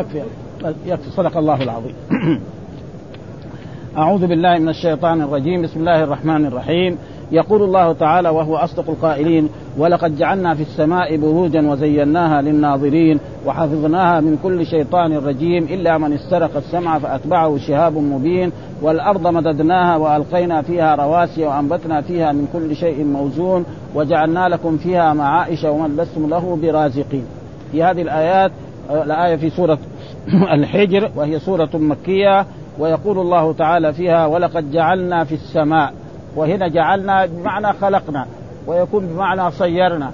يكفي يكفي. صدق الله العظيم. أعوذ بالله من الشيطان الرجيم. بسم الله الرحمن الرحيم. يقول الله تعالى وهو أصدق القائلين ولقد جعلنا في السماء بروجا وزيناها للناظرين وحفظناها من كل شيطان رجيم إلا من استرق السمع فأتبعه شهاب مبين والأرض مددناها وألقينا فيها رواسي وأنبتنا فيها من كل شيء موزون وجعلنا لكم فيها معائش ومن لستم له برازقين. في هذه الآيات الآية في سورة الحجر وهي سورة مكية ويقول الله تعالى فيها ولقد جعلنا في السماء وهنا جعلنا بمعنى خلقنا ويكون بمعنى صيرنا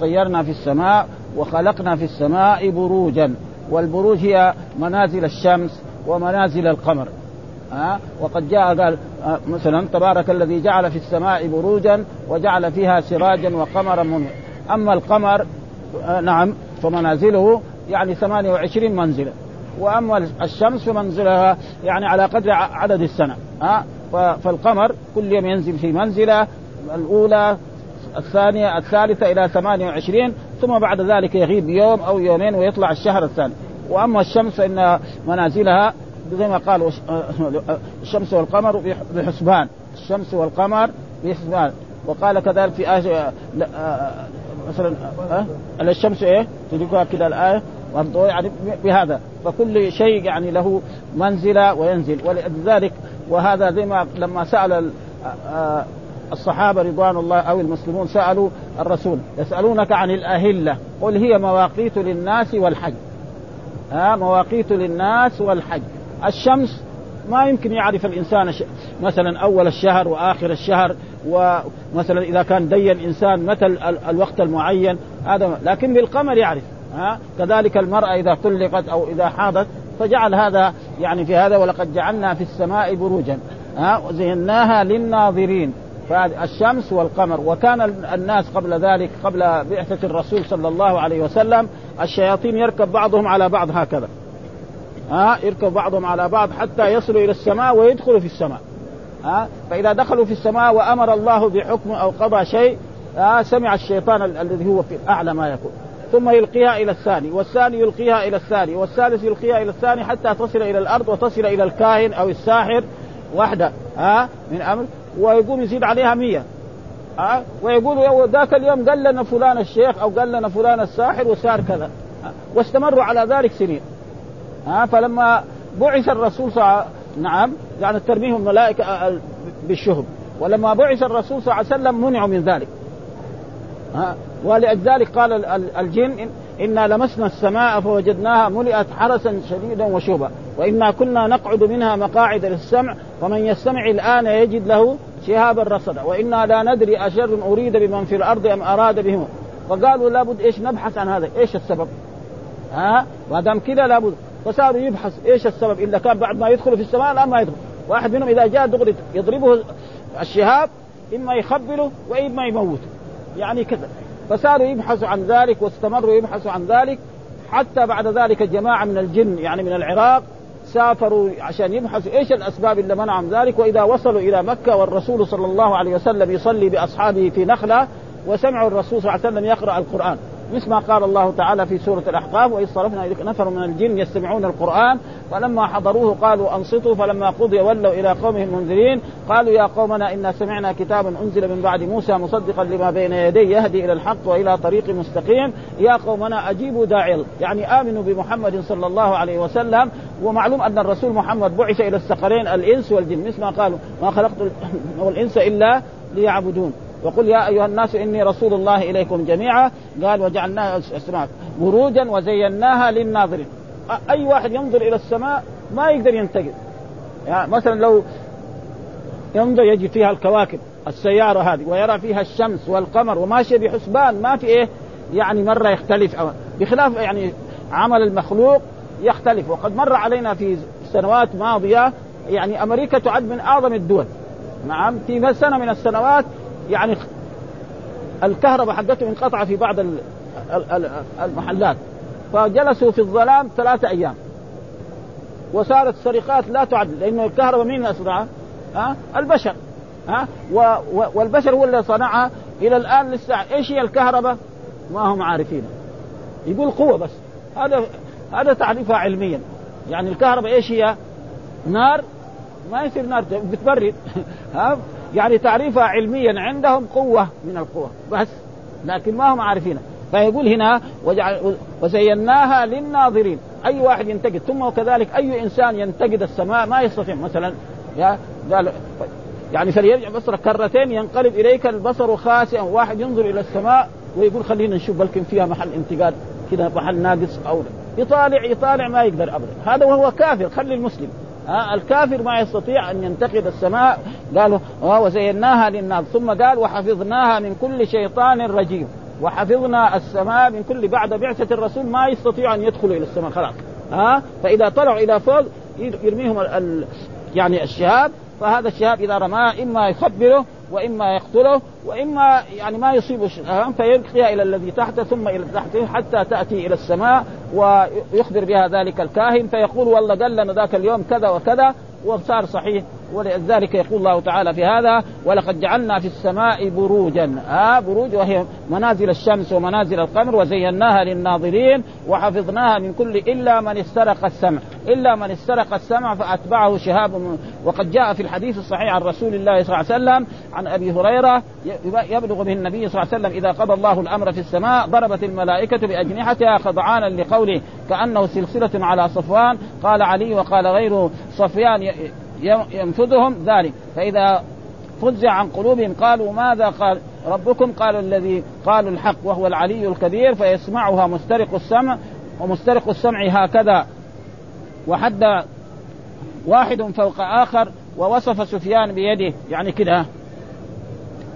صيرنا في السماء وخلقنا في السماء بروجا والبروج هي منازل الشمس ومنازل القمر ها. وقد جاء قال مثلا تبارك الذي جعل في السماء بروجا وجعل فيها سراجا وقمرا منيرا أما القمر نعم فمنازله يعني 28 منزلة. وأما الشمس فمنزلها يعني على قدر عدد السنة. ها؟ فالقمر كل يوم ينزل في منزلة الأولى الثانية الثالثة إلى 28 ثم بعد ذلك يغيب يوم أو يومين ويطلع الشهر الثاني. وأما الشمس فإن منازلها زي ما قالوا الشمس والقمر بحسبان. الشمس والقمر بحسبان. وقال كذلك في آية مثلا أه؟ الشمس إيه؟ تدركها كذا الآية يعني بهذا. فكل شيء يعني له منزلة وينزل. ولذلك وهذا زي ما لما سأل الصحابة رضوان الله أو المسلمون سألوا الرسول يسألونك عن الأهلة قل هي مواقيت للناس والحج. ها مواقيت للناس والحج. الشمس ما يمكن يعرف الإنسان مثلا أول الشهر وآخر الشهر ومثلا إذا كان دين انسان متى الوقت المعين هذا لكن بالقمر يعرف. ها؟ كذلك المرأة إذا طلقت أو إذا حاضت فجعل هذا يعني في هذا ولقد جعلنا في السماء بروجا ها؟ وزيناها للناظرين. الشمس والقمر. وكان الناس قبل ذلك قبل بعثة الرسول صلى الله عليه وسلم الشياطين يركب بعضهم على بعض هكذا ها؟ يركب بعضهم على بعض حتى يصلوا إلى السماء ويدخلوا في السماء ها؟ فإذا دخلوا في السماء وأمر الله بحكم أو قضى شيء ها؟ سمع الشيطان الذي هو في أعلى ما يكون. ثم يلقيها إلى الثاني والثاني يلقيها إلى الثاني والثالث يلقيها إلى الثاني حتى تصل إلى الأرض وتصل إلى الكاهن أو الساحر وحده ها؟ من أمر. ويقوم يزيد عليها مية ها؟ ويقول ذاك اليوم قال لنا فلان الشيخ أو قال لنا فلان الساحر وصار كذا واستمروا على ذلك سنين ها؟ فلما بعث الرسول صلى نعم يعني ترميهم الملائكة بالشهب ولما بعث الرسول صلى الله عليه وسلم منعوا من ذلك ها؟ ولذلك قال الجن إنا لمسنا السماء فوجدناها ملئت حرسا شديدا وشوبا. وإنا كنا نقعد منها مقاعد للسمع ومن يستمع الآن يجد له شهابا رصدا. وإنا لا ندري أشر أريد بمن في الأرض أم أراد بهم. فقالوا لابد إيش نبحث عن هذا؟ إيش السبب؟ ها؟ ما دام كذا لابد. فصاروا يبحث إيش السبب؟ إلا كان بعد ما يدخلوا في السماء الآن ما يدخل. واحد منهم إذا جاء دغري يضربه الشهاب إما يخبله وإما يموته. يعني كذا. فصاروا يبحثوا عن ذلك واستمروا يبحثوا عن ذلك. حتى بعد ذلك جماعة من الجن يعني من العراق سافروا عشان يبحثوا إيش الأسباب اللي منعهم ذلك. وإذا وصلوا إلى مكة والرسول صلى الله عليه وسلم يصلي بأصحابه في نخلة وسمعوا الرسول صلى الله عليه وسلم يقرأ القرآن. مثل ما قال الله تعالى في سورة الأحقاف وإذ صرفنا إليك نفر من الجن يستمعون القرآن فلما حضروه قالوا أنصتوا فلما قضي ولوا إلى قومهم منذرين قالوا يا قومنا إنا سمعنا كتابا أنزل من بعد موسى مصدقا لما بين يديه يهدي إلى الحق وإلى طريق مستقيم. يا قومنا أجيبوا داعي يعني آمنوا بمحمد صلى الله عليه وسلم. ومعلوم أن الرسول محمد بعث إلى الثقلين الإنس والجن مثل ما قالوا ما خلقت الإنس إلا ليعبدون. وقل يا أيها الناس إني رسول الله إليكم جميعا. قال وجعلناها السماء بروجا وزيناها للناظرين. أي واحد ينظر إلى السماء ما يقدر ينتقل يعني مثلا لو ينظر يجد فيها الكواكب السيارة هذه ويرى فيها الشمس والقمر وماشية بحسبان ما في إيه؟ يعني مرة يختلف. أو بخلاف يعني عمل المخلوق يختلف. وقد مر علينا في سنوات ماضية يعني أمريكا تعد من أعظم الدول. نعم في سنة من السنوات يعني الكهرباء حقتهم انقطع في بعض المحلات. فجلسوا في الظلام ثلاثة أيام. وصارت سرقات لا تعد لأن الكهرباء مين أصنعها؟ ها؟ البشر. ها؟ و... و... والبشر هو اللي صنعها. إلى الآن لسه إيش هي الكهرباء؟ ما هم عارفين. يقول قوة بس. هذا هذا تعريفها علميا. يعني الكهرباء إيش هي؟ نار. ما يصير نار. بتبرد. ها؟ يعني تعريفها علميا عندهم قوة من القوة بس لكن ما هم عارفينها. فيقول هنا وزيناها للناظرين. أي واحد ينتقد ثم وكذلك أي إنسان ينتقد السماء ما يستطيع. مثلا يا قال يعني فليرجع بصرك كرتين ينقلب إليك البصر خاسئا. واحد ينظر إلى السماء ويقول خلينا نشوف بلكن فيها محل انتقاد كذا محل ناقص أو يطالع يطالع ما يقدر ابدا. هذا وهو كافر خلي المسلم. ها الكافر ما يستطيع أن ينتقد السماء. قالوا وزيناها للناس. ثم قال وحفظناها من كل شيطان رجيم. وحفظنا السماء من كل بعد بعثة الرسول ما يستطيع أن يدخلوا إلى السماء. خلاص. ها؟ فإذا طلعوا إلى فوق يرميهم ال يعني الشهاب. فهذا الشهاب إذا رماه إما يخبره وإما يقتله وإما يعني ما يصيب فيلقيها إلى الذي تحته ثم إلى تحته حتى تأتي إلى السماء ويخبر بها ذلك الكاهن فيقول والله قال لنا ذاك اليوم كذا وكذا وصار صحيح. ولذلك يقول الله تعالى في هذا ولقد جعلنا في السماء بروجا. آه بروج وهي منازل الشمس ومنازل القمر وزيناها للناظرين وحفظناها من كل إلا من استرق السمع إلا من استرق السمع فأتبعه شهاب وقد جاء في الحديث الصحيح عن رسول الله صلى الله عليه وسلم عن أبي هريرة يبلغ به النبي صلى الله عليه وسلم إذا قضى الله الأمر في السماء ضربت الملائكة بأجنحتها خضعانا لقوله كأنه سلسلة على صفوان. قال علي وقال غير صفيان ينفذهم ذلك. فإذا فزع عن قلوبهم قالوا ماذا قال؟ ربكم قالوا الذي قالوا الحق وهو العلي الكبير فيسمعها مسترق السمع ومسترق السمع هكذا. وحد واحد فوق آخر ووصف سفيان بيده. يعني كده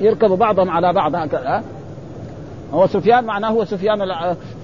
يركب بعضهم على بعض هكذا هو سفيان معناه هو سفيان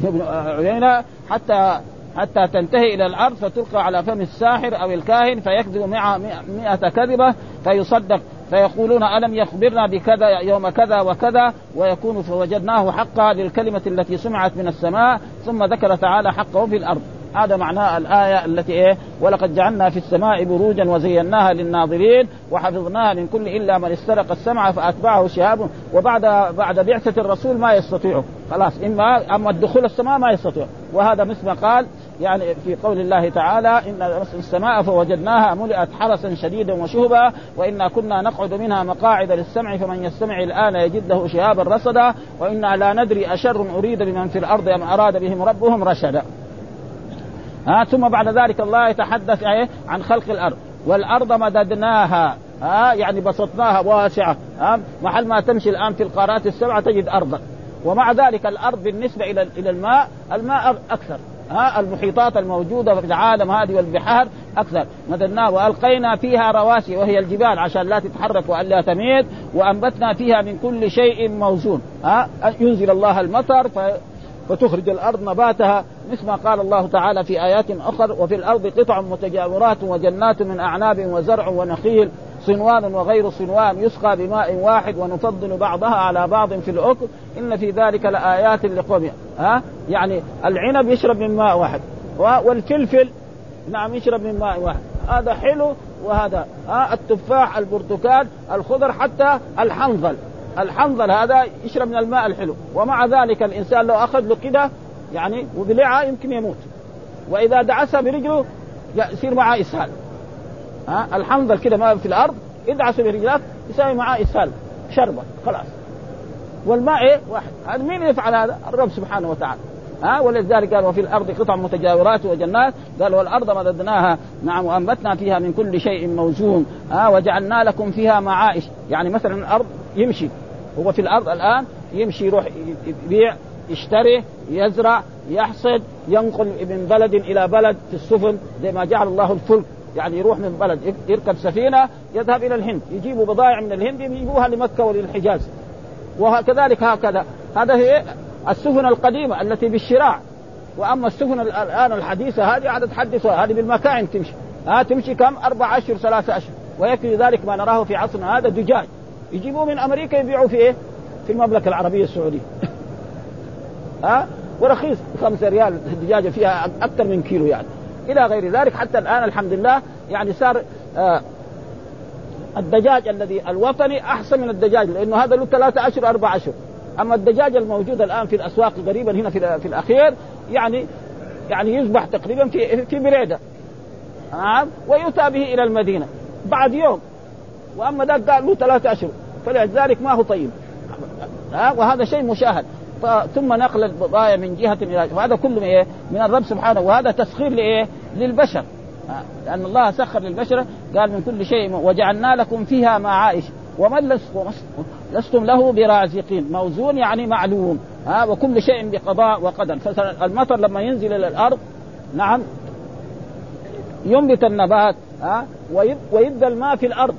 بن عيينة حتى حتى تنتهي إلى الأرض فتلقى على فم الساحر أو الكاهن فيكذب مع مئة كذبة فيصدق فيقولون ألم يخبرنا بكذا يوم كذا وكذا ويكون فوجدناه حقا للكلمة التي سمعت من السماء ثم ذكر تعالى حقه في الأرض. هذا معناه الآية التي إيه؟ ولقد جعلنا في السماء بروجا وزيناها للناظرين وحفظناها من كل إلا من استرق السمع فأتبعه شهاب وبعد بعد بعثة الرسول ما يستطيع خلاص إما أما الدخول السماء ما يستطيع وهذا مثل ما قال يعني في قول الله تعالى إن السماء فوجدناها ملئت حرسا شديدا وشهبا وإنا كنا نقعد منها مقاعد للسمع فمن يستمع الآن يجد له شهابا رصدا وإنا لا ندري أشر أريد بمن في الأرض أم أراد بهم ربهم رشدا. ها ثم بعد ذلك الله يتحدث إيه عن خلق الأرض. والأرض مددناها. ها يعني بسطناها واسعة. ها محل ما تمشي الآن في القارات السبعة تجد أرضا. ومع ذلك الأرض بالنسبة إلى إلى الماء الماء أكثر. ها المحيطات الموجودة في العالم هذه والبحار أكثر. مددناه وألقينا فيها رواسي وهي الجبال عشان لا تتحرك وألا تميت وأنبتنا فيها من كل شيء موزون. ها؟ ينزل الله المطر فتخرج الأرض نباتها مثل ما قال الله تعالى في آيات أخر. وفي الأرض قطع متجاورات وجنات من أعناب وزرع ونخيل. صنوان وغير صنوان يسقى بماء واحد ونفضل بعضها على بعض في الأكل. إن في ذلك لآيات لقوم. ها؟ يعني العنب يشرب من ماء واحد. والفلفل نعم يشرب من ماء واحد. هذا حلو وهذا. ها؟ التفاح البرتقال الخضر حتى الحنظل. الحنظل هذا يشرب من الماء الحلو. ومع ذلك الإنسان لو أخذ له كده يعني وبلعها يمكن يموت. وإذا دعسها برجله يصير معاه إسهال. ها؟ الحنظل كده ما في الأرض ادعسه برجلك يساوي معاه إسهال شربة خلاص. والماء إيه؟ واحد. هذا مين يفعل هذا؟ الرب سبحانه وتعالى. ها؟ ولذلك قال وفي الأرض قطع متجاورات وجنات. قال والأرض مددناها. نعم وأنبتنا فيها من كل شيء موزون. ها؟ وجعلنا لكم فيها معائش يعني مثلا الأرض يمشي. هو في الأرض الآن يمشي يروح يبيع يشتري يزرع يحصد ينقل من بلد إلى بلد في السفن. زي ما جعل الله الفلك. يعني يروح من بلد يركب سفينة يذهب إلى الهند يجيبوا بضائع من الهند يجيبوها لمكة وللحجاز. وكذلك هكذا. هذا هي السفن القديمة التي بالشراع. وأما السفن الآن الحديثة هذه عاد تحدث هذه بالمكائن تمشي. ها تمشي كم؟ أربع أشهر ثلاثة أشهر ويكفي ذلك ما نراه في عصرنا هذا دجاج. يجيبوه من أمريكا يبيعوه في إيه؟ في المملكة العربية السعودية. ها ورخيص. خمسة ريال الدجاجة فيها أكثر من كيلو يعني. إلى غير ذلك. حتى الآن الحمد لله يعني صار آه الدجاج الذي الوطني أحسن من الدجاج لأنه هذا له ثلاثة اشهر أربع اشهر أما الدجاج الموجود الآن في الأسواق قريبا هنا في, في الأخير يعني يعني يذبح تقريبا في في بريدة. نعم ويؤتى به إلى المدينة بعد يوم. وأما ذاك قال له ثلاثة اشهر فلذلك ما هو طيب. ها وهذا شيء مشاهد. ثم نقل البضائع من جهة إلى وهذا كله إيه؟ من الرب سبحانه. وهذا تسخير لإيه؟ للبشر. لأن الله سخر للبشر. قال من كل شيء وجعلنا لكم فيها معائش ومن لستم له برازقين. موزون يعني معلوم. ها وكل شيء بقضاء وقدر. فالمطر لما ينزل إلى الأرض نعم ينبت النبات. ها ويبقى الماء في الأرض.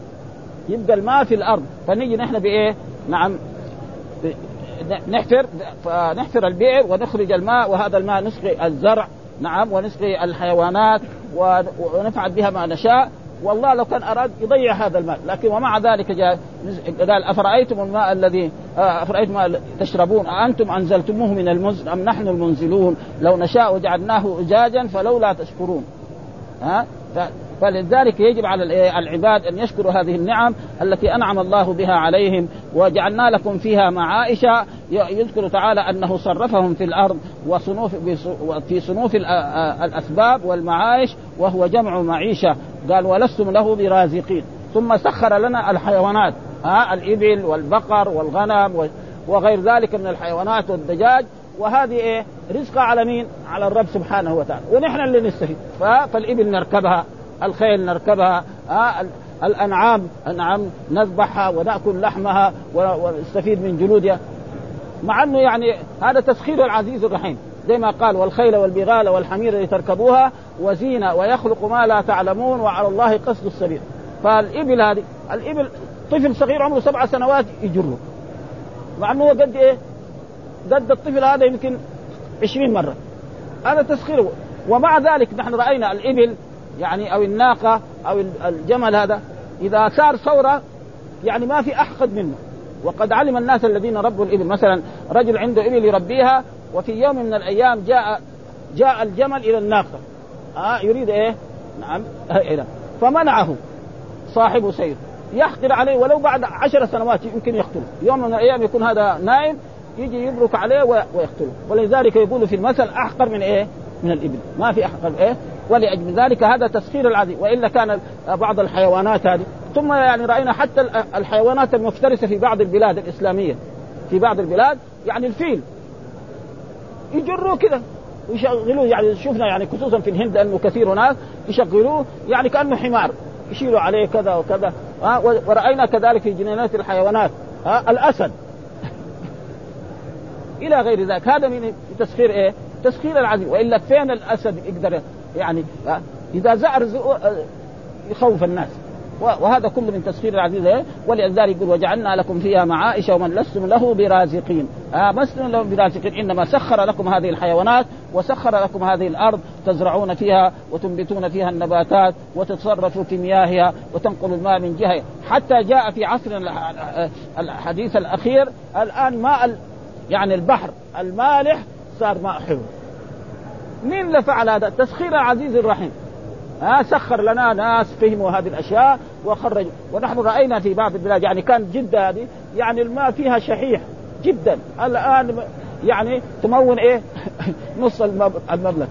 يبقى الماء في الأرض. فنيجي نحن بإيه؟ نعم نحفر فنحفر البئر ونخرج الماء وهذا الماء نسقي الزرع نعم ونسقي الحيوانات ونفعل بها ما نشاء. والله لو كان أراد يضيع هذا الماء لكن ومع ذلك جاء قال أفرأيتم الماء الذي آه، أفرأيتم ما تشربون؟ أأنتم أنزلتموه من المزن أم نحن المنزلون؟ لو نشاء جعلناه أجاجا فلولا تشكرون. ها؟ فلذلك يجب على العباد أن يشكروا هذه النعم التي أنعم الله بها عليهم وجعلنا لكم فيها معائش يذكر تعالى أنه صرفهم في الأرض وصنوف في صنوف الأسباب والمعايش وهو جمع معيشة. قال ولستم له برازقين. ثم سخر لنا الحيوانات ها الإبل والبقر والغنم وغير ذلك من الحيوانات والدجاج. وهذه إيه؟ رزقها على مين؟ على الرب سبحانه وتعالى. ونحن اللي نستفيد. فالإبل نركبها. الخيل نركبها. آه الأنعام أنعام نذبحها ونأكل لحمها ونستفيد من جلودها. مع أنه يعني هذا تسخير العزيز الرحيم. زي ما قال والخيل والبغال والحمير لتركبوها وزينة ويخلق ما لا تعلمون وعلى الله قصد السبيل. فالإبل هذه الإبل طفل صغير عمره سبع سنوات يجره. مع أنه قد إيه؟ قد الطفل هذا يمكن عشرين مرة. هذا تسخيره. ومع ذلك نحن رأينا الإبل يعني أو الناقة أو الجمل هذا إذا صار ثوره يعني ما في أحقد منه. وقد علم الناس الذين ربوا الإبل. مثلا رجل عنده إبل يربيها وفي يوم من الأيام جاء جاء الجمل إلى الناقة. آه يريد إيه؟ نعم إيه فمنعه صاحب سير. يحقر عليه ولو بعد عشر سنوات يمكن يقتله. يوم من الأيام يكون هذا نائم يجي يبرك عليه ويقتله. ولذلك يقول في المثل أحقر من إيه؟ من الإبل. ما في أحقر إيه؟ ولأجل ذلك هذا تسخير العظيم وإلا كان بعض الحيوانات هذه. ثم يعني رأينا حتى الحيوانات المفترسة في بعض البلاد الإسلامية. في بعض البلاد يعني الفيل. يجروه كذا ويشغلوه يعني شفنا يعني خصوصا في الهند أنه كثير ناس يشغلوه يعني كأنه حمار. يشيلوا عليه كذا وكذا. ها ورأينا كذلك في جنينات الحيوانات. ها الأسد. إلى غير ذلك. هذا من تسخير إيه؟ تسخير العزيز وإلا فين الأسد يقدر يعني إذا زعر يخوف الناس. وهذا كله من تسخير العزيز إيه؟ ولذلك يقول وجعلنا لكم فيها معائش ومن لستم له برازقين. آه لستم له برازقين إنما سخر لكم هذه الحيوانات وسخر لكم هذه الأرض تزرعون فيها وتنبتون فيها النباتات وتتصرفوا في مياهها وتنقلوا الماء من جهة. حتى جاء في عصرنا الحديث الأخير الآن ماء يعني البحر المالح صار ماء حلو. مين اللي فعل هذا؟ تسخير العزيز الرحيم. ها سخر لنا ناس فهموا هذه الأشياء وخرجوا ونحن رأينا في بعض البلاد يعني كان جدة هذه يعني الماء فيها شحيح جدا. الآن يعني تمون إيه؟ نص المملكة.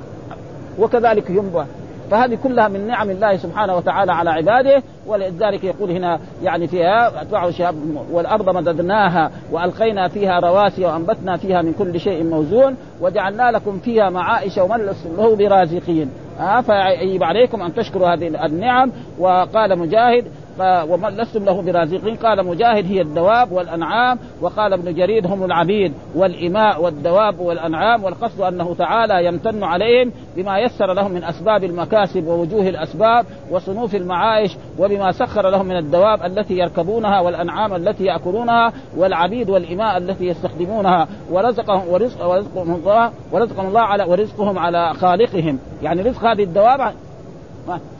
وكذلك ينبع فهذه كلها من نعم الله سبحانه وتعالى على عباده ولذلك يقول هنا يعني فيها أتباع شهاب والأرض مددناها وألقينا فيها رواسي وأنبتنا فيها من كل شيء موزون وجعلنا لكم فيها معائش ومن له برازقين. آه فيجب عليكم أن تشكروا هذه النعم. وقال مجاهد ومن لستم له برازقين. قال مجاهد هي الدواب والأنعام وقال ابن جرير هم العبيد. والإماء والدواب والأنعام والقصد أنه تعالى يمتن عليهم بما يسر لهم من أسباب المكاسب ووجوه الأسباب وصنوف المعايش وبما سخر لهم من الدواب التي يركبونها والأنعام التي يأكلونها والعبيد والإماء التي يستخدمونها. ورزقهم ورزق ورزقهم الله ورزقهم الله على ورزقهم على خالقهم. يعني رزق هذه الدواب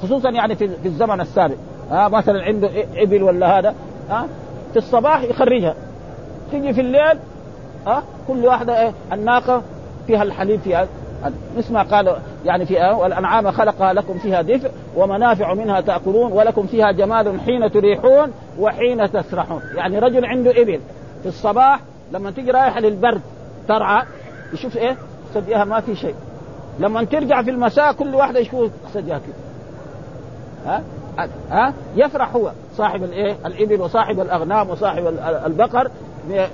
خصوصا يعني في الزمن السابق. ها مثلا عنده إبل ولا هذا ها في الصباح يخرجها. تيجي في الليل ها كل واحدة إيه الناقة فيها الحليب فيها نسمع قال يعني في والأنعام خلقها لكم فيها دفء ومنافع منها تأكلون ولكم فيها جمال حين تريحون وحين تسرحون. يعني رجل عنده إبل. في الصباح لما تيجي رايحة للبرد ترعى يشوف إيه ثديها ما في شيء. لما ترجع في المساء كل واحدة يشوف ثديها كده ها؟ ها؟ يفرح هو. صاحب الايه الإبل وصاحب الأغنام وصاحب البقر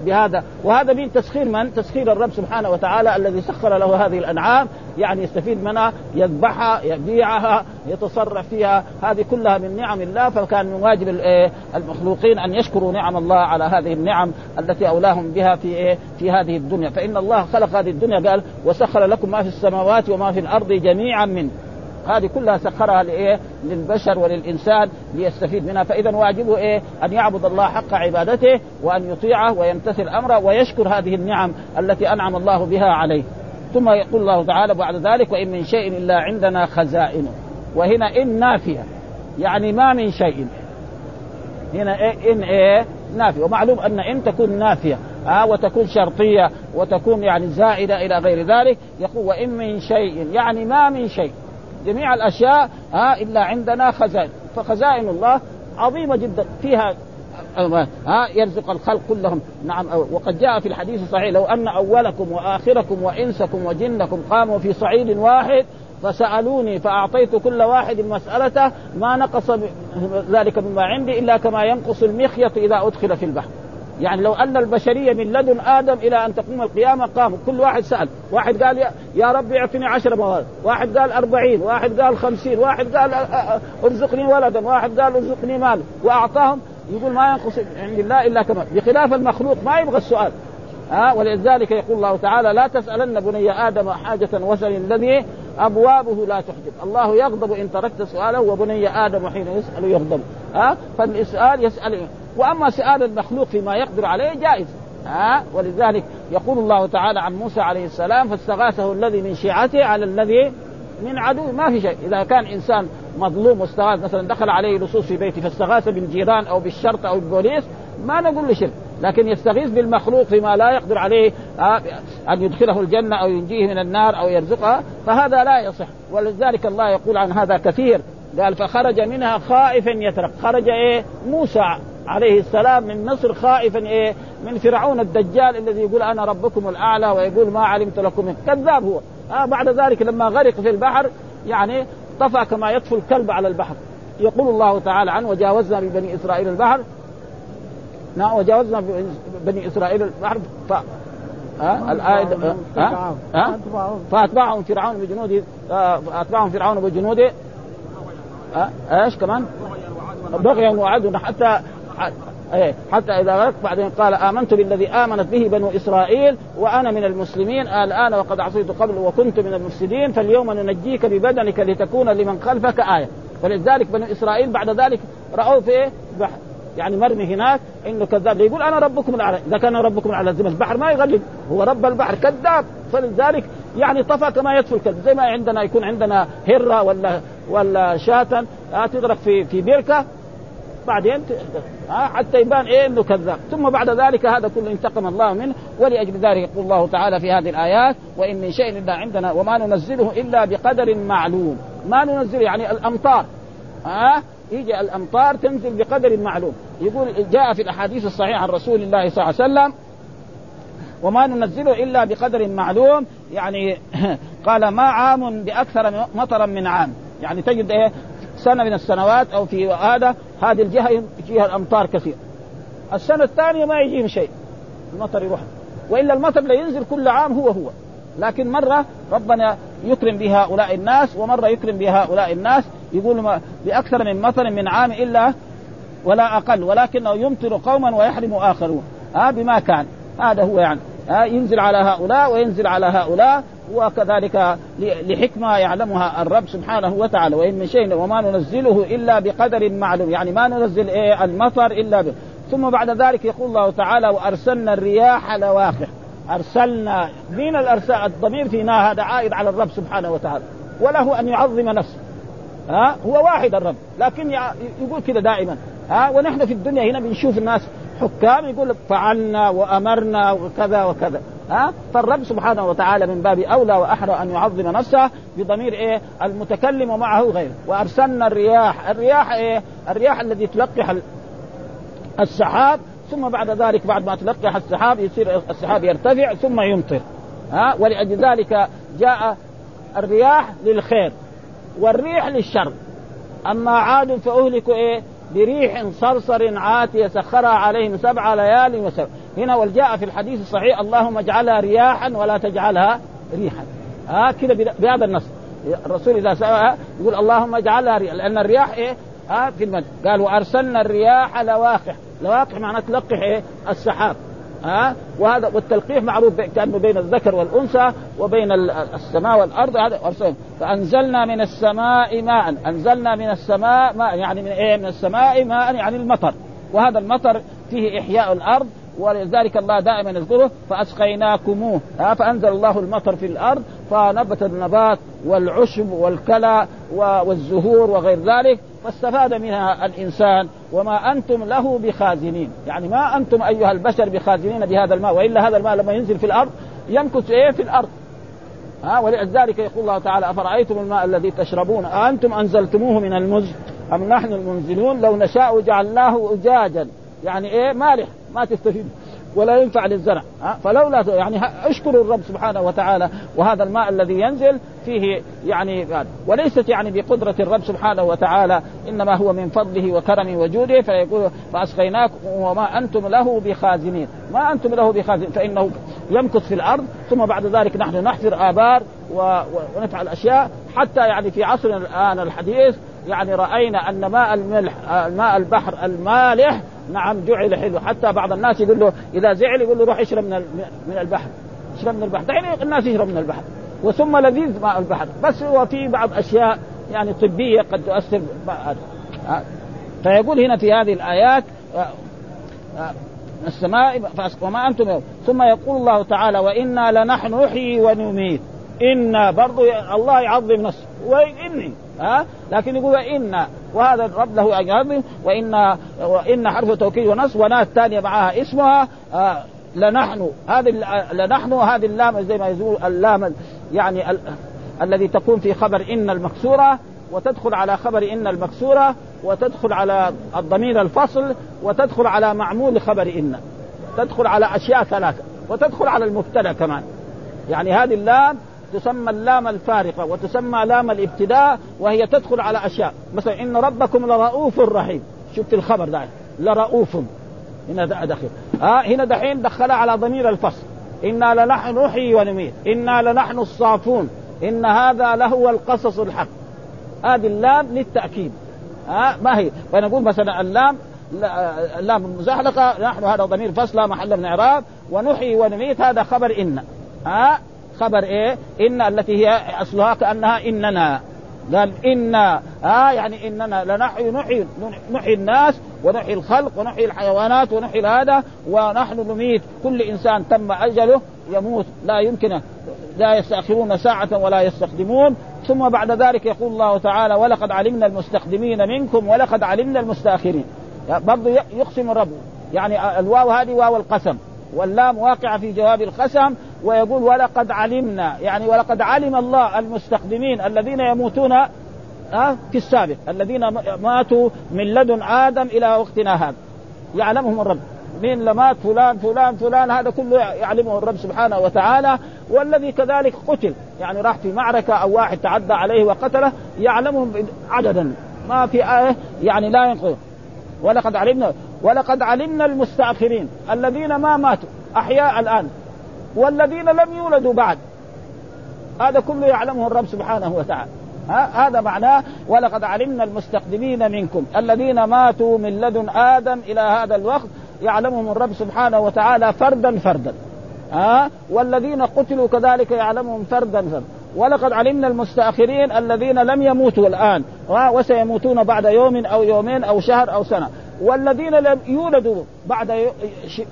بهذا. وهذا من تسخير من؟ تسخير الرب سبحانه وتعالى الذي سخر له هذه الأنعام. يعني يستفيد منها يذبحها يبيعها يتصرف فيها. هذه كلها من نعم الله. فكان من واجب المخلوقين أن يشكروا نعم الله على هذه النعم التي أولاهم بها في إيه؟ في هذه الدنيا. فإن الله خلق هذه الدنيا قال وسخر لكم ما في السماوات وما في الأرض جميعا منه هذه كلها سخرها لإيه؟ للبشر وللإنسان ليستفيد منها. فإذا واجبه إيه؟ أن يعبد الله حق عبادته وأن يطيعه ويمتثل أمره ويشكر هذه النعم التي أنعم الله بها عليه. ثم يقول الله تعالى بعد ذلك وإن من شيء إلا عندنا خزائنه وهنا إن نافية يعني ما من شيء. هنا إيه؟ إن إيه؟ نافية. ومعلوم أن إن تكون نافية آه وتكون شرطية وتكون يعني زائدة إلى غير ذلك يقول وإن من شيء. يعني ما من شيء. جميع الأشياء ها إلا عندنا خزائن. فخزائن الله عظيمة جدا. فيها ها يرزق الخلق كلهم. نعم وقد جاء في الحديث الصحيح لو أن أولكم وآخركم وإنسكم وجنكم قاموا في صعيد واحد فسألوني فأعطيت كل واحد مسألته ما نقص ذلك مما عندي إلا كما ينقص المخيط إذا أدخل في البحر. يعني لو أن البشرية من لدن آدم إلى أن تقوم القيامة قاموا كل واحد سأل. واحد قال يا رب اعطني عشر مواد. واحد قال أربعين. واحد قال خمسين. واحد قال ارزقني ولدا. واحد قال ارزقني مال وأعطاهم. يقول ما ينقص عند الله إلا كما. بخلاف المخلوق ما يبغى السؤال. ها ولذلك يقول الله تعالى لا تسألن بني آدم حاجة وسل الذي أبوابه لا تحجب. الله يغضب إن تركت سؤاله وبني آدم حين يسأل يغضب. ها فالسؤال يسأل وأما سؤال المخلوق فيما يقدر عليه جائز. ها ولذلك يقول الله تعالى عن موسى عليه السلام فاستغاثه الذي من شيعته على الذي من عدو. ما في شيء. إذا كان إنسان مظلوم واستغاث مثلا دخل عليه لصوص في بيته فاستغاث بالجيران أو بالشرطه أو بالبوليس ما نقول له شرك. لكن يستغيث بالمخلوق فيما لا يقدر عليه أن يدخله الجنة أو ينجيه من النار أو يرزقها فهذا لا يصح. ولذلك الله يقول عن هذا كثير. قال فخرج منها خائفا يترك. خرج إيه؟ موسى عليه السلام من مصر خائفا إيه؟ من فرعون الدجال الذي يقول أنا ربكم الأعلى ويقول ما علمت لكم من كذاب هو. آه بعد ذلك لما غرق في البحر يعني طفى كما يطفو الكلب على البحر. يقول الله تعالى عنه وجاوزنا ببني إسرائيل البحر. نعم وجاوزنا بني إسرائيل البحر ف ها؟ الآية ها؟ ها؟ فأتبعهم فرعون بجنوده فأتبعهم فرعون بجنوده ها؟ إيش كمان؟ بغيا وعدوا. حتى إيه حتى إذا غرق بعدين قال آمنت بالذي آمنت به بنو إسرائيل وأنا من المسلمين. الآن وقد عصيت قبل وكنت من المفسدين. فاليوم ننجيك ببدنك لتكون لمن خلفك آية. فلذلك بنو إسرائيل بعد ذلك رأوا في إيه؟ بحر يعني مرمي هناك إنه كذاب. يقول أنا ربكم الأعلى. إذا كان ربكم الأعلى زي البحر ما يغلب. هو رب البحر كذاب. فلذلك يعني طفى كما يطفو الكلب زي ما عندنا يكون عندنا هرة ولا ولا شاة تغرق في في بركه بعدين حتى يبان إيه إنه كذاب. ثم بعد ذلك هذا كله انتقم الله منه. ولأجل ذلك يقول الله تعالى في هذه الآيات وإن من شيء إلا عندنا وما ننزله إلا بقدر معلوم. ما ننزله يعني الأمطار. ها؟ يجي الأمطار تنزل بقدر معلوم. يقول جاء في الأحاديث الصحيحة عن رسول الله صلى الله عليه وسلم وما ننزله إلا بقدر معلوم. يعني قال ما عام بأكثر مطرا من عام. يعني تجد إيه؟ سنة من السنوات أو في هذا هذه الجهة يجيها الأمطار كثير. السنة الثانية ما يجيهم شيء. المطر يروح. وإلا المطر لا ينزل كل عام هو هو. لكن مرة ربنا يكرم بهؤلاء الناس ومرة يكرم بهؤلاء الناس. يقول ما بأكثر من مطر من عام إلا ولا أقل ولكنه يمطر قوما ويحرم آخرون. ها بما كان. هذا هو يعني. ها ينزل على هؤلاء وينزل على هؤلاء وكذلك لحكمة يعلمها الرب سبحانه وتعالى. وإن من شيء وما ننزله إلا بقدر معلوم. يعني ما ننزل إيه؟ المطر إلا ب... ثم بعد ذلك يقول الله تعالى وأرسلنا الرياح لواقح أرسلنا مين الأرسال الضمير فينا هذا عائد على الرب سبحانه وتعالى. وله أن يعظم نفسه. ها؟ هو واحد الرب. لكن يقول كذا دائما. ها؟ ونحن في الدنيا هنا بنشوف الناس حكام يقول فعلنا وأمرنا وكذا وكذا. ها؟ فالرب سبحانه وتعالى من باب أولى وأحرى أن يعظم نفسه بضمير إيه؟ المتكلم ومعه غيره. وأرسلنا الرياح. الرياح إيه؟ الرياح الذي تلقح السحاب. ثم بعد ذلك بعد ما تلقح السحاب يصير السحاب يرتفع ثم يمطر. ها؟ ولأجل ذلك جاء الرياح للخير. والريح للشر أما عاد فأهلكوا إيه؟ بريح صرصر عاتية سخرها عليهم سبع ليال وسبع. هنا والجاء في الحديث الصحيح اللهم اجعلها رياحا ولا تجعلها ريحا. ها آه بهذا النص. الرسول إذا سأل يقول اللهم اجعلها رياح لأن الرياح إيه؟ آه في المد قال وأرسلنا الرياح لواقح. لواقح معناه تلقح إيه؟ السحاب. ها؟ وهذا والتلقيح معروف كأنه بين الذكر والأنثى وبين السماء والأرض. هذا فأنزلنا من السماء ماء. أنزلنا من السماء ماء يعني من إيه؟ من السماء ماء يعني المطر. وهذا المطر فيه إحياء الأرض. ولذلك الله دائما يذكره فأسقيناكموه. فأنزل الله المطر في الأرض فنبت النبات والعشب والكلى والزهور وغير ذلك فاستفاد منها الإنسان وما أنتم له بخازنين. يعني ما أنتم أيها البشر بخازنين بهذا الماء وإلا هذا الماء لما ينزل في الأرض يمكث إيه؟ في الأرض. ها ولذلك يقول الله تعالى أفرأيتم الماء الذي تشربون؟ أأنتم أنزلتموه من المزج أم نحن المنزلون؟ لو نشاء جعلناه اجاجا. يعني إيه؟ مالح. ما تستفيد ولا ينفع للزرع. فلولا يعني اشكروا الرب سبحانه وتعالى وهذا الماء الذي ينزل فيه يعني وليست يعني بقدرة الرب سبحانه وتعالى إنما هو من فضله وكرمه وجوده. فيقول فأسقيناكم وما أنتم له بخازنين. ما أنتم له بخازنين فإنه يمكث في الأرض. ثم بعد ذلك نحن نحفر آبار ونفعل أشياء. حتى يعني في عصرنا الآن الحديث يعني رأينا أن ماء الملح ماء البحر المالح نعم جعل حلو. حتى بعض الناس يقول له إذا زعل يقول له روح اشرب من من البحر. اشرب من البحر. دحين الناس يشرب من البحر. وثم لذيذ ماء البحر. بس هو في بعض أشياء يعني طبية قد تؤثر فيقول هنا في هذه الآيات السماء وما أنتم ثم يقول الله تعالى وإنا لنحن نحيي ونميت. إنا برضو الله يعظم نفسه. وإني ها؟ لكن يقول إن. وهذا الرب له أن يعظم. وإن وإن حرف توكيد ونص. وناس ثانية معها اسمها. آه لنحن. هذه لنحن. هذه اللام زي ما يقول اللام يعني ال... الذي تكون في خبر إن المكسورة. وتدخل على خبر إن المكسورة. وتدخل على الضمير الفصل. وتدخل على معمول خبر إن. تدخل على أشياء ثلاثة. وتدخل على المبتدأ كمان. يعني هذه اللام تسمى اللام الفارقة وتسمى لام الابتداء وهي تدخل على أشياء. مثلا إن ربكم لرؤوف رحيم. شفت الخبر ده؟ لرؤوف. هنا دخل. آه هنا دحين دخلها على ضمير الفصل. إنا لنحن نحيي ونميت. إنا لنحن الصافون. إن هذا لهو القصص الحق. هذه اللام للتأكيد. آه ما هي؟ فنقول مثلا اللام اللام المزحلقه نحن هذا ضمير فصل لا محل من إعراب. ونحيي ونميت هذا خبر إن. آه خبر إيه؟ إن التي هي أصلها كأنها إننا. قال إنا. آه يعني إننا. لنحيي نحيي نحيي الناس ونحيي الخلق ونحيي الحيوانات ونحيي هذا ونحن نميت. كل إنسان تم أجله يموت. لا يمكن. لا يستأخرون ساعة ولا يستخدمون. ثم بعد ذلك يقول الله تعالى ولقد علمنا المستخدمين منكم ولقد علمنا المستأخرين. برضه يقسم الرب. يعني الواو هذه واو القسم. واللام واقعة في جواب القسم ويقول ولقد علمنا يعني ولقد علم الله المستخدمين الذين يموتون في السابق الذين ماتوا من لدن آدم إلى وقتنا هذا. يعلمهم الرب. مين لمات فلان فلان فلان هذا كله يعلمه الرب سبحانه وتعالى والذي كذلك قتل. يعني راح في معركة أو واحد تعدى عليه وقتله يعلمهم عددا. ما في آية يعني لا ينقذ ولقد علمنا. ولقد علمنا المستأخرين الذين ما ماتوا أحياء الآن والذين لم يولدوا بعد. هذا كله يعلمه الرب سبحانه وتعالى. ها؟ هذا معناه ولقد علمنا المستقدمين منكم. الذين ماتوا من لدن آدم إلى هذا الوقت يعلمهم الرب سبحانه وتعالى فردا فردا. ها؟ والذين قتلوا كذلك يعلمهم فردا فردا. ولقد علمنا المستأخرين الذين لم يموتوا الآن. وسيموتون بعد يوم أو يومين أو شهر أو سنة. والذين لم يولدوا بعد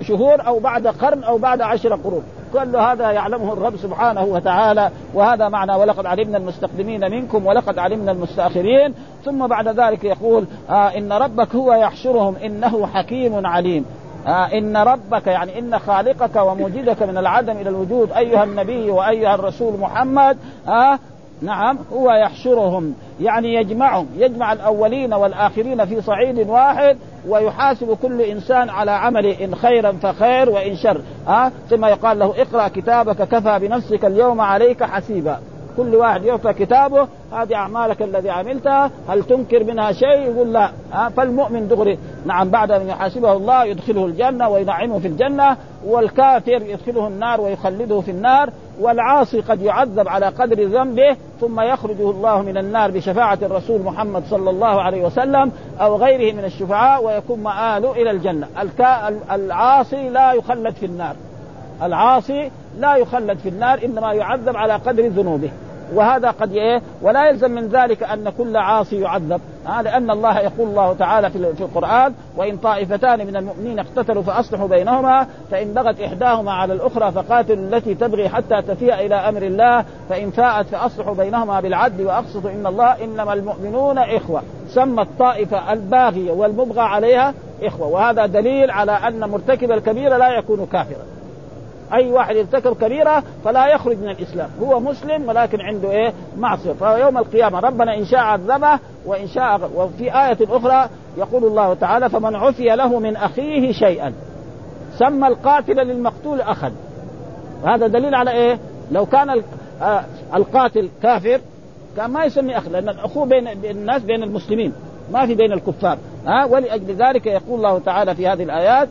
شهور أو بعد قرن أو بعد عشر قرون. كل هذا يعلمه الرب سبحانه وتعالى وهذا معنى ولقد علمنا المستقدمين منكم ولقد علمنا المستأخرين. ثم بعد ذلك يقول آه إن ربك هو يحشرهم إنه حكيم عليم. آه إن ربك يعني إن خالقك وموجدك من العدم إلى الوجود أيها النبي وأيها الرسول محمد آه نعم هو يحشرهم يعني يجمعهم يجمع الأولين والآخرين في صعيد واحد ويحاسب كل إنسان على عمله إن خيرا فخير وإن شر. آه ثم يقال له اقرأ كتابك كفى بنفسك اليوم عليك حسيبا. كل واحد يعطى كتابه هذه أعمالك الذي عملتها هل تنكر منها شيء؟ يقول لا. فالمؤمن دغري. نعم بعد أن يحاسبه الله يدخله الجنة وينعمه في الجنة والكافر يدخله النار ويخلده في النار. والعاصي قد يعذب على قدر ذنبه ثم يخرجه الله من النار بشفاعة الرسول محمد صلى الله عليه وسلم أو غيره من الشفعاء ويكون مآله إلى الجنة. العاصي لا يخلد في النار. العاصي لا يخلد في النار إنما يعذب على قدر ذنوبه. وهذا قد إيه؟ ولا يلزم من ذلك أن كل عاصي يعذب. آه لأن الله يقول الله تعالى في القرآن وإن طائفتان من المؤمنين اقتتلوا فأصلحوا بينهما فإن بغت إحداهما على الأخرى فقاتلوا التي تبغي حتى تفيء إلى أمر الله فإن فاءت فأصلحوا بينهما بالعدل وأقسطوا إن الله إنما المؤمنون إخوة. سمى الطائفة الباغية والمبغى عليها إخوة. وهذا دليل على أن مرتكب الكبيره لا يكون كافرا. أي واحد ارتكب كبيرة فلا يخرج من الإسلام. هو مسلم ولكن عنده إيه؟ معصية. فيوم القيامة ربنا إن شاء عذبه وإن شاء وفي آية أخرى يقول الله تعالى فمن عفي له من أخيه شيئا. سمى القاتل للمقتول اخا. هذا دليل على إيه؟ لو كان آه، القاتل كافر كان ما يسمي اخ لأن الاخوه بين الناس بين المسلمين ما في بين الكفار. ها؟ ولأجل ذلك يقول الله تعالى في هذه الآيات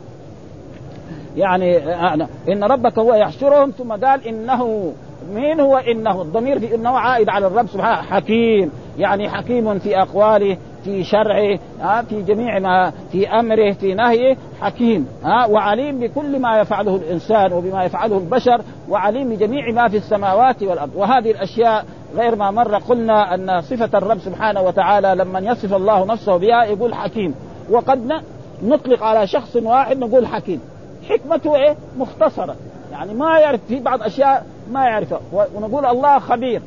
يعني آه، إن ربك هو يحشرهم ثم قال إنه مين هو إنه؟ الضمير في إنه عائد على الرب سبحانه حكيم يعني حكيم في أقواله في شرعه ها في جميع ما في أمره في نهيه حكيم ها وعليم بكل ما يفعله الإنسان وبما يفعله البشر وعليم بجميع ما في السماوات والأرض. وهذه الأشياء غير ما مر قلنا أن صفة الرب سبحانه وتعالى لما يصف الله نفسه بها يقول حكيم. وقد نطلق على شخص واحد نقول حكيم. حكمته إيه؟ مختصرة. يعني ما يعرف في بعض أشياء ما يعرفها. ونقول الله خبير.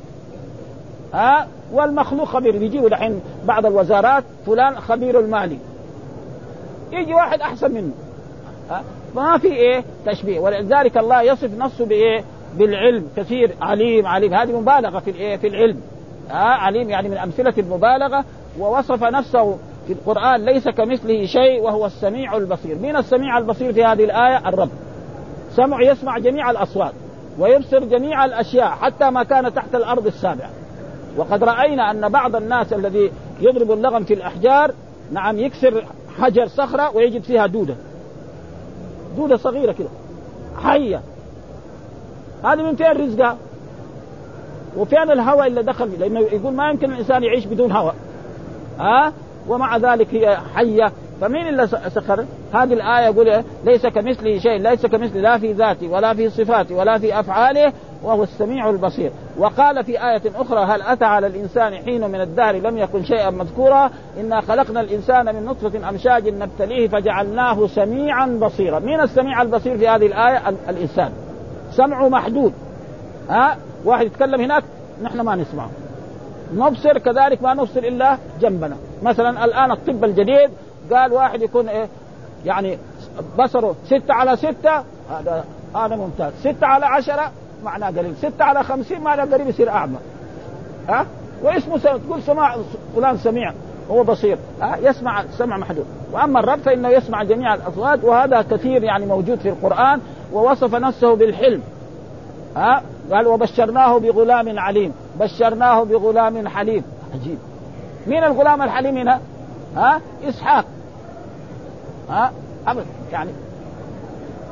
ها؟ أه؟ والمخلوق خبير. بيجيبوا دحين بعض الوزارات فلان خبير المالي. يجي واحد أحسن منه. ها؟ أه؟ ما في إيه؟ تشبيه. ولذلك الله يصف نفسه بإيه؟ بالعلم. كثير. عليم عليم. هذه مبالغة في الإيه؟ في العلم. ها؟ أه؟ عليم يعني من أمثلة المبالغة. ووصف نفسه في القرآن ليس كمثله شيء وهو السميع البصير. من السميع البصير في هذه الآية؟ الرب. سمع يسمع جميع الأصوات ويبصر جميع الأشياء حتى ما كان تحت الأرض السابعة. وقد رأينا أن بعض الناس الذي يضرب اللغم في الأحجار نعم يكسر حجر صخرة ويجد فيها دودة. دودة صغيرة كده. حية. هذه من فين رزقها؟ وفين الهواء اللي دخل؟ لأنه يقول ما يمكن الإنسان يعيش بدون هواء. ها؟ ومع ذلك هي حية فمين اللي سخر؟ هذه الآية يقول إيه؟ ليس كمثله شيء، ليس كمثله لا في ذاته ولا في صفاته ولا في أفعاله وهو السميع البصير، وقال في آية أخرى: هل أتى على الإنسان حين من الدهر لم يكن شيئا مذكورا؟ إنا خلقنا الإنسان من نطفة أمشاج نبتليه فجعلناه سميعا بصيرا، مين السميع البصير في هذه الآية؟ الإنسان. سمعه محدود. ها؟ واحد يتكلم هناك نحن ما نسمعه. نبصر كذلك ما نبصر إلا جنبنا مثلا الآن الطب الجديد قال واحد يكون إيه؟ يعني بصره ستة على ستة هذا هذا ممتاز. ستة على عشرة معناه قليل ستة على خمسين معناه قريب يصير أعمى. ها؟ واسمه تقول سماع فلان سميع هو بصير. ها؟ يسمع سمع محدود. وأما الرب فإنه يسمع جميع الأصوات وهذا كثير يعني موجود في القرآن ووصف نفسه بالحلم. ها؟ قال وبشرناه بغلام عليم. بشرناه بغلام حليم. عجيب. مين الغلام الحليم هنا؟ ها؟ إسحاق ها؟ ابدا يعني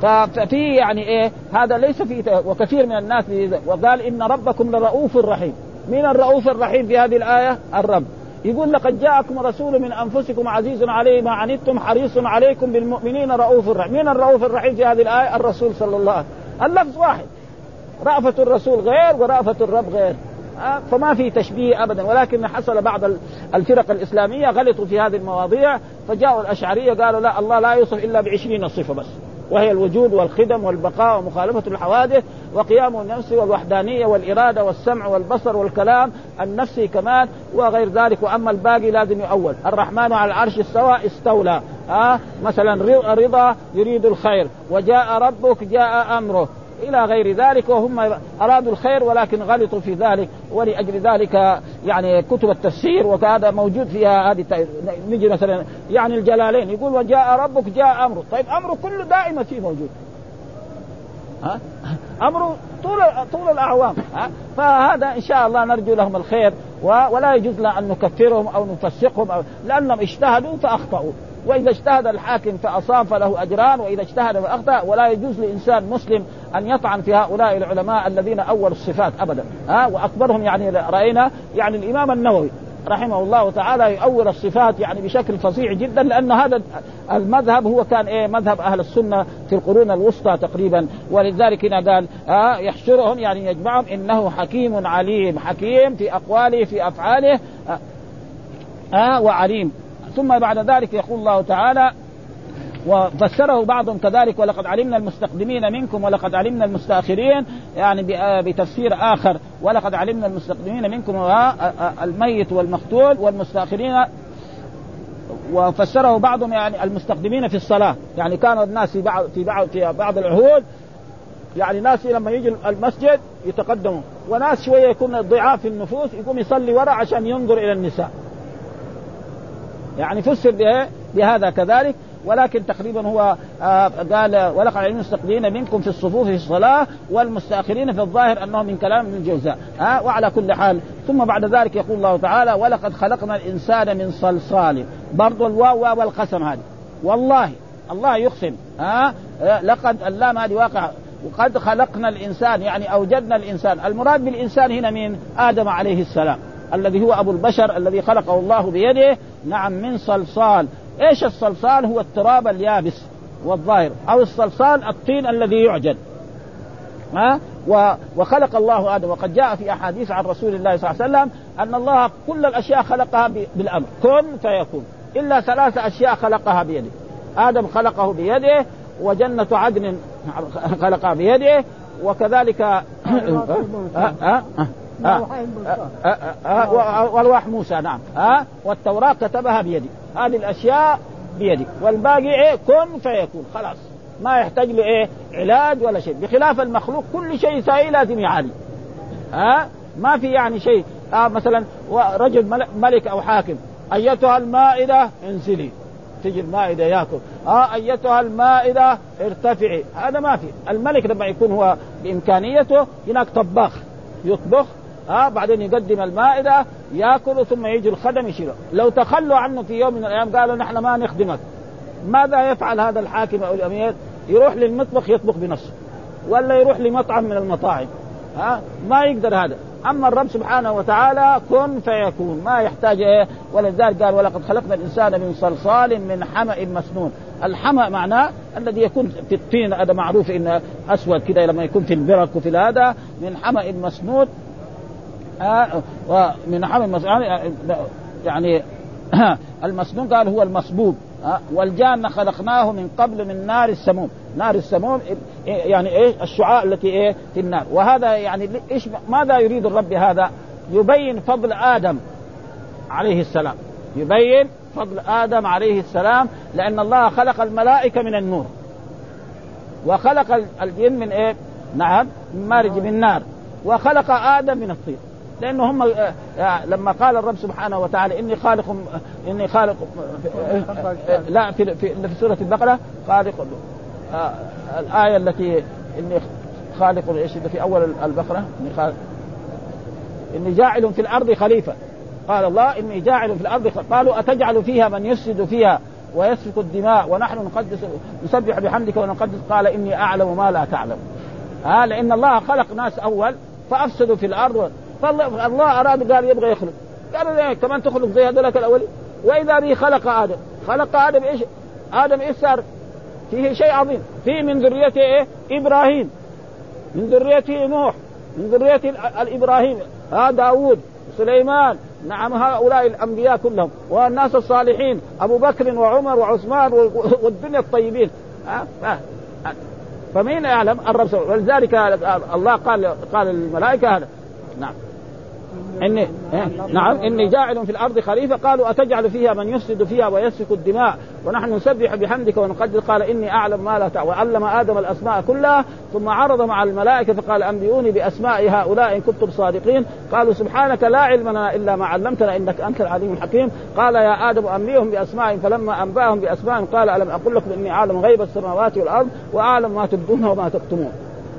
ففي يعني إيه هذا ليس في وكثير من الناس وقال إن ربكم لرؤوف رحيم مين الرؤوف الرحيم في هذه الآية؟ الرب يقول لقد جاءكم رسول من أنفسكم عزيز عليه ما عنتم حريص عليكم بالمؤمنين رؤوف رحيم مين الرؤوف الرحيم في هذه الآية؟ الرسول صلى الله عليه وسلم اللفظ واحد رأفة الرسول غير ورأفة الرب غير فما في تشبيه ابدا. ولكن حصل بعض الفرق الإسلامية غلطوا في هذه المواضيع فجاءوا الأشعرية قالوا لا الله لا يوصف إلا بعشرين صفة بس. وهي الوجود والخدم والبقاء ومخالفة الحوادث وقيام النفس والوحدانية والإرادة والسمع والبصر والكلام النفسي كمان وغير ذلك. وأما الباقي لازم يؤول. الرحمن على العرش استوى استولى. ها مثلا رضا يريد الخير. وجاء ربك جاء أمره. إلى غير ذلك وهم أرادوا الخير ولكن غلطوا في ذلك ولأجل ذلك يعني كتب التفسير وهذا موجود فيها هذه نجي مثلا يعني الجلالين يقول وجاء ربك جاء أمره. طيب أمره كله دائما فيه موجود. ها؟ أمره طول طول الأعوام. ها؟ فهذا إن شاء الله نرجو لهم الخير ولا يجوز لنا أن نكفرهم أو نفسقهم أو لأنهم اجتهدوا فأخطأوا. وإذا اجتهد الحاكم فأصاب فله أجران وإذا اجتهد فأخطأ. ولا يجوز لإنسان مسلم أن يطعن في هؤلاء العلماء الذين اولوا الصفات ابدا. ها وأكبرهم يعني رأينا يعني الإمام النووي رحمه الله تعالى يؤول الصفات يعني بشكل فظيع جدا لأن هذا المذهب هو كان إيه مذهب أهل السنة في القرون الوسطى تقريبا. ولذلك هنا قال آه يحشرهم يعني يجمعهم إنه حكيم عليم حكيم في أقواله في أفعاله آه, آه وعليم. ثم بعد ذلك يقول الله تعالى وفسره بعضهم كذلك ولقد علمنا المستقدمين منكم ولقد علمنا المستأخرين يعني بتفسير آخر ولقد علمنا المستقدمين منكم الميت والمقتول والمستأخرين وفسره بعضهم يعني المستقدمين في الصلاة. يعني كان الناس في بعض في بعض في بعض العهود يعني ناس لما يجي المسجد يتقدموا وناس شوية يكون ضعاف النفوس يقوم يصلي وراء عشان ينظر إلى النساء. يعني فسر بهذا كذلك ولكن تقريبا هو آه قال ولقد علمنا المستقبلين منكم في الصفوف في الصلاة والمستأخرين في الظاهر انه من كلام ابن الجوزاء ها آه وعلى كل حال. ثم بعد ذلك يقول الله تعالى ولقد خلقنا الإنسان من صلصال. برضو الواو واو القسم هذه. والله الله يقسم. ها آه لقد اللام هذه واقع وقد خلقنا الإنسان يعني أوجدنا الإنسان. المراد بالإنسان هنا مين آدم عليه السلام. الذي هو أبو البشر الذي خلقه الله بيده نعم من صلصال. إيش الصلصال؟ هو التراب اليابس والظاهر أو الصلصال الطين الذي يعجن. ها؟ وخلق الله آدم. وقد جاء في أحاديث عن رسول الله صلى الله عليه وسلم أن الله كل الأشياء خلقها بالأمر. كن فيكون. إلا ثلاث أشياء خلقها بيده. آدم خلقه بيده وجنة عدن خلقها بيده وكذلك والواح موسى نعم. ها؟ والتوراة كتبها بيدي. هذه الأشياء بيدي. والباقي إيه؟ كن فيكون. خلاص. ما يحتاج له إيه علاج ولا شيء. بخلاف المخلوق كل شيء سائل لازم يعالج. ها؟ ما في يعني شيء. آه مثلا رجل ملك أو حاكم. أيتها المائدة انزلي. تجي المائدة ياكل. آه أيتها المائدة ارتفعي. هذا ما في. الملك لما يكون هو بإمكانيته هناك طباخ يطبخ ها بعدين يقدم المائدة ياكل ثم يجي الخدم يشيله. لو تخلوا عنه في يوم من الأيام قالوا نحن ما نخدمك. ماذا يفعل هذا الحاكم أو الأمير؟ يروح للمطبخ يطبخ بنفسه ولا يروح لمطعم من المطاعم. ها ما يقدر هذا. أما الرب سبحانه وتعالى كن فيكون ما يحتاج إيه ولذلك قال ولقد خلقنا الإنسان من صلصال من حمأ مسنون. الحمأ معناه الذي يكون في الطين هذا معروف انه أسود كذا لما يكون في البرك وفي هذا من حمأ مسنون. ومن حمأ مسنون يعني المسنون قال هو المصبوب. آه والجان خلقناه من قبل من نار السموم. نار السموم يعني إيش الشعاع التي إيه؟ في النار. وهذا يعني إيش ماذا يريد الرب هذا يبين فضل آدم عليه السلام. يبين فضل آدم عليه السلام لأن الله خلق الملائكة من النور. وخلق الجن من إيه؟ نعم من مارج من نار. وخلق آدم من الطين. لأنه هم آه، آه، لما قال الرب سبحانه وتعالى إني خالق إني خالق آه، لا في في, في سورة البقرة خالق الآية التي إني خالق إيش في أول البقرة؟ إني خالق. إني جاعل في الأرض خليفة. قال الله إني جاعل في الأرض قالوا أتجعل فيها من يفسد فيها ويسفك الدماء ونحن نقدس نسبح بحمدك ونقدس؟ قال إني أعلم ما لا تعلم. ها لأن الله خلق ناس أول فأفسدوا في الأرض فالله أراد قال يبغى يخلق. قال ليه كمان تخلق زي هذولك الأولين. وإذا به خلق آدم. خلق آدم إيش؟ آدم إيش صار؟ فيه شيء عظيم. فيه من ذريته إيه؟ إبراهيم. من ذريته نوح. من ذريته الابراهيم ها داوود سليمان. نعم هؤلاء الأنبياء كلهم. والناس الصالحين. أبو بكر وعمر وعثمان والدنيا الطيبين. ها؟ فمين يعلم الرب ولذلك الله قال قال الملائكة هذا. نعم. إني إيه؟ نعم إني جاعل في الأرض خليفة. قالوا أتجعل فيها من يفسد فيها ويسفك الدماء؟ ونحن نسبح بحمدك ونقدر. قال إني أعلم ما لا تعلم وعلم آدم الأسماء كلها ثم عرض مع الملائكة فقال أنبئوني بأسماء هؤلاء إن كنتم صادقين. قالوا سبحانك لا علم لنا إلا ما علمتنا إنك أنت العليم الحكيم. قال يا آدم أنبئهم بأسمائهم فلما أنبأهم بأسمائهم قال ألم أقل لكم إني أعلم غيب السماوات والأرض وأعلم ما تبدون وما تكتمون.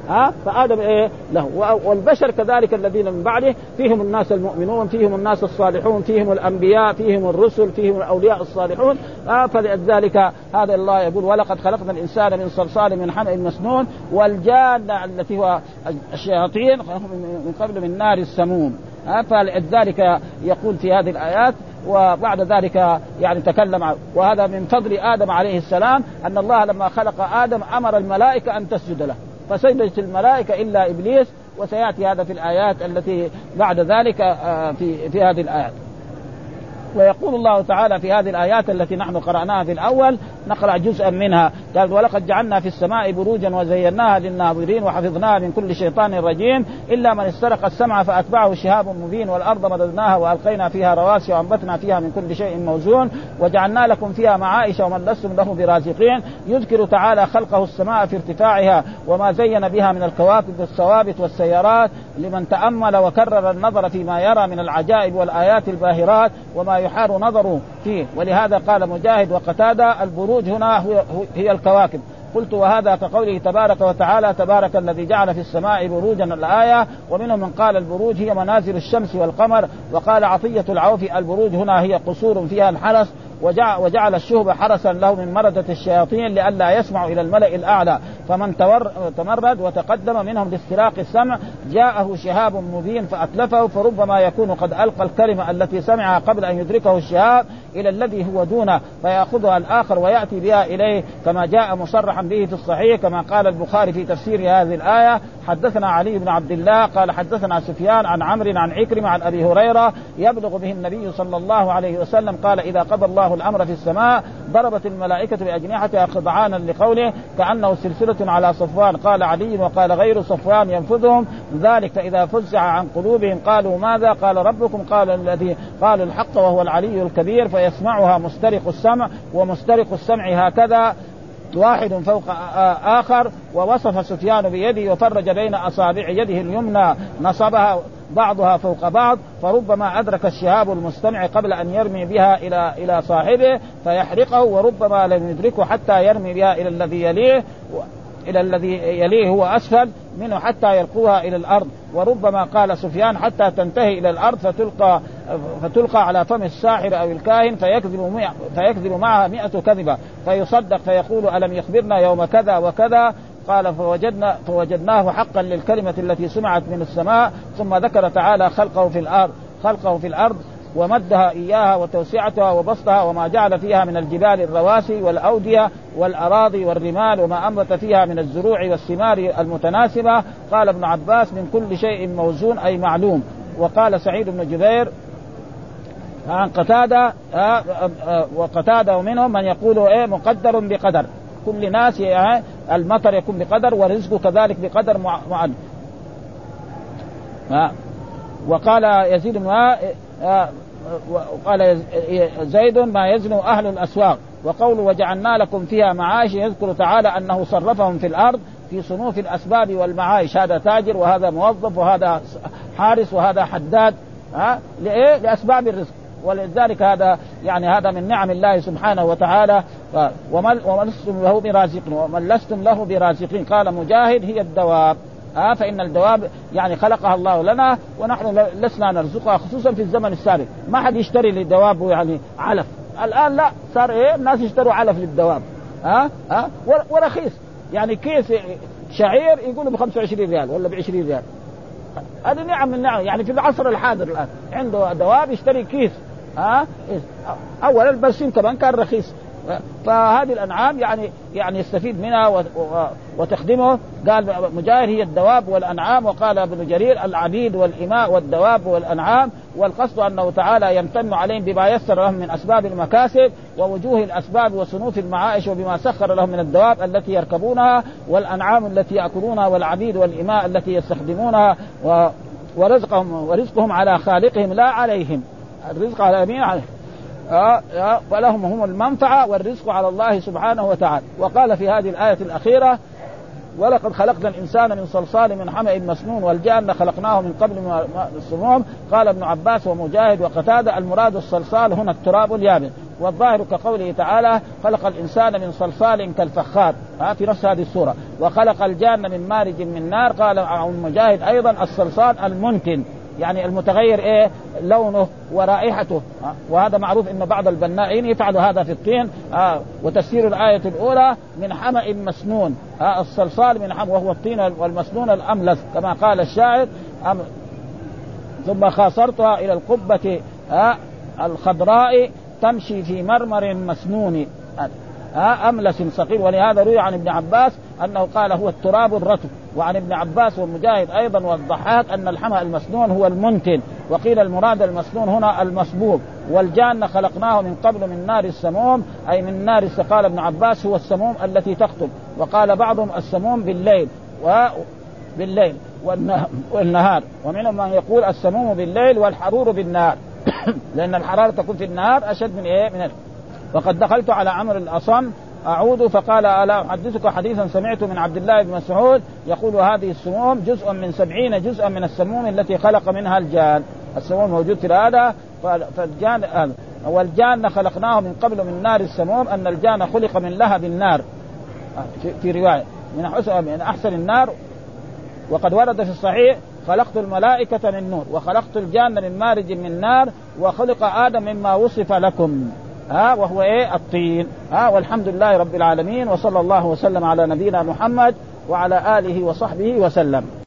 ها؟ فآدم إيه؟ له. والبشر كذلك الذين من بعده فيهم الناس المؤمنون فيهم الناس الصالحون فيهم الأنبياء فيهم الرسل فيهم الأولياء الصالحون. آه فلذلك هذا الله يقول ولقد خلقنا الإنسان من صلصال من حمأ مسنون والجان التي هو الشياطين من قبل من نار السموم. آه فلذلك يقول في هذه الآيات وبعد ذلك يعني تكلم وهذا من فضل آدم عليه السلام أن الله لما خلق آدم أمر الملائكة أن تسجد له. فسجدت الملائكة إلا إبليس وسيأتي هذا في الآيات التي بعد ذلك آه، في في هذه الآيات. ويقول الله تعالى في هذه الآيات التي نحن قرأناها في الأول نقرأ جزءا منها. قال ولقد جعلنا في السماء بروجا وزيناها للناظرين وحفظناها من كل شيطان رجيم. إلا من استرق السمع فأتبعه شهاب مبين والأرض مددناها وألقينا فيها رواسي وأنبتنا فيها من كل شيء موزون. وجعلنا لكم فيها معائش ومن لستم له برازقين. يذكر تعالى خلقه السماء في ارتفاعها وما زين بها من الكواكب والثوابت والسيارات لمن تأمل وكرر النظر فيما يرى من العجائب والآيات الباهرات وما يحار نظره فيه. ولهذا قال مجاهد وقتادة البروج هنا هي الكواكب. قلت وهذا كقوله تبارك وتعالى تبارك الذي جعل في السماء بروجا الآية ومنهم من قال البروج هي منازل الشمس والقمر وقال عطية العوف البروج هنا هي قصور فيها الحرس وجعل الشهب حرسا له من مردة الشياطين لئلا يسمعوا إلى الملأ الأعلى. فمن تمرد وتقدم منهم لاستراق السمع جاءه شهاب مبين فأتلفه فربما يكون قد ألقى الكلمة التي سمعها قبل أن يدركه الشهاب إلى الذي هو دونه فيأخذها الآخر ويأتي بها إليه. كما جاء مصرحا به في الصحيح كما قال البخاري في تفسير هذه الآية حدثنا علي بن عبد الله قال حدثنا سفيان عن عمرو عن عكرمة عن أبي هريرة يبلغ به النبي صلى الله عليه وسلم قال إذا قضى الله الأمر في السماء ضربت الملائكة بأجنحتها خضعانا لقوله كأنه سلسلة على صفوان قال علي وقال غير صفوان ينفذهم. ذلك فإذا فزع عن قلوبهم قالوا ماذا؟ قال ربكم قال الذي قال الحق وهو العلي الكبير فيسمعها مسترق السمع ومسترق السمع هكذا. واحد فوق آخر ووصف سفيان بيده وفرج بين أصابع يده اليمنى نصبها بعضها فوق بعض فربما أدرك الشهاب المستمع قبل أن يرمي بها إلى إلى صاحبه فيحرقه وربما لم يدركه حتى يرمي بها إلى الذي يليه إلى الذي يليه هو أسفل منه حتى يلقوها إلى الأرض. وربما قال سفيان حتى تنتهي إلى الأرض فتلقى فتلقى على فم الساحر أو الكاهن فيكذب فيكذب معها مئة كذبة فيصدق فيقول ألم يخبرنا يوم كذا وكذا؟ قال فوجدنا فوجدناه حقا للكلمة التي سمعت من السماء ثم ذكر تعالى خلقه في الأرض خلقه في الأرض ومدها إياها وتوسعتها وبسطها وما جعل فيها من الجبال الرواسي والأودية والأراضي والرمال وما انبت فيها من الزروع والثمار المتناسبة. قال ابن عباس من كل شيء موزون أي معلوم. وقال سعيد بن جبير عن قتادة آه، آه، وقتادة ومنهم من يقول إيه مقدر بقدر. كل ناس يعني المطر يكون بقدر ورزقه كذلك بقدر معين وقال يزيد بن وقال زيد ما يزن أهل الأسواق. وقول وجعلنا لكم فيها معاش يذكر تعالى أنه صرفهم في الأرض في صنوف الأسباب والمعايش. هذا تاجر وهذا موظف وهذا حارس وهذا حداد. ها؟ لأسباب الرزق. ولذلك هذا يعني هذا من نعم الله سبحانه وتعالى. ومن لستم له برازقين ومن لستم له برازقين. قال مجاهد هي الدواب. آه فإن الدواب يعني خلقها الله لنا ونحن لسنا نرزقها خصوصا في الزمن السابق. ما حد يشتري للدواب يعني علف. الآن لا صار إيه؟ الناس يشتروا علف للدواب. ها آه؟ ها آه ورخيص. يعني كيس شعير يقولوا ب 25 ريال ولا ب 20 ريال. هذه نعم من نعم. يعني في العصر الحاضر الآن. عنده دواب يشتري كيس. ها؟ آه؟ اولا البرسيم كمان كان رخيص. فهذه الأنعام يعني يعني يستفيد منها وتخدمه. قال مجاهد هي الدواب والأنعام وقال ابن جرير العبيد والإماء والدواب والأنعام والقصد أنه تعالى يمتن عليهم بما يسر لهم من أسباب المكاسب ووجوه الأسباب وصنوف المعائش وبما سخر لهم من الدواب التي يركبونها والأنعام التي يأكلونها والعبيد والإماء التي يستخدمونها ورزقهم ورزقهم على خالقهم لا عليهم. الرزق على مين عليهم آه آه فلهم هم المنفعة والرزق على الله سبحانه وتعالى. وقال في هذه الآية الأخيرة ولقد خلقنا الإنسان من صلصال من حمأ مسنون والجان خلقناه من قبل السموم. قال ابن عباس ومجاهد وقتادة المراد الصلصال هنا التراب اليابس. والظاهر كقوله تعالى خلق الإنسان من صلصال كالفخار. ها في نفس هذه السورة. وخلق الجان من مارج من نار. قال مجاهد أيضا الصلصال المنتن يعني المتغير إيه؟ لونه ورائحته. وهذا معروف إن بعض البنائين يفعل هذا في الطين. آه. وتفسير الآية الأولى من حمأ مسنون. آه. الصلصال من حمأ وهو الطين والمسنون الاملس كما قال الشاعر. ثم خاصرتها إلى القبة آه الخضراء تمشي في مرمر مسنون. ها أملس صغير. ولهذا روي عن ابن عباس أنه قال هو التراب الرطب وعن ابن عباس ومجاهد أيضا والضحاك أن الحمى المسنون هو المنتن. وقيل المراد المسنون هنا المصبوب. والجان خلقناه من قبل من نار السموم. أي من نار قال ابن عباس هو السموم التي تخطب. وقال بعضهم السموم بالليل. و بالليل والنهار. ومنهم من يقول السموم بالليل والحرور بالنهار. لأن الحرارة تكون في النهار أشد من إيه؟ من وقد دخلت على عمرو الأصم أعود فقال ألا أحدثك حديثا سمعته من عبد الله بن مسعود يقول هذه السموم جزء من سبعين جزءا من السموم التي خلق منها الجان. السموم موجود في هذا فالجان والجان خلقناه من قبل من نار السموم أن الجان خلق من لهب النار. في رواية من من أحسن النار. وقد ورد في الصحيح خلقت الملائكة من نور وخلقت الجان من مارج من نار وخلق آدم مما وصف لكم. ها وهو إيه؟ الطين. ها والحمد لله رب العالمين وصلى الله وسلم على نبينا محمد وعلى آله وصحبه وسلم.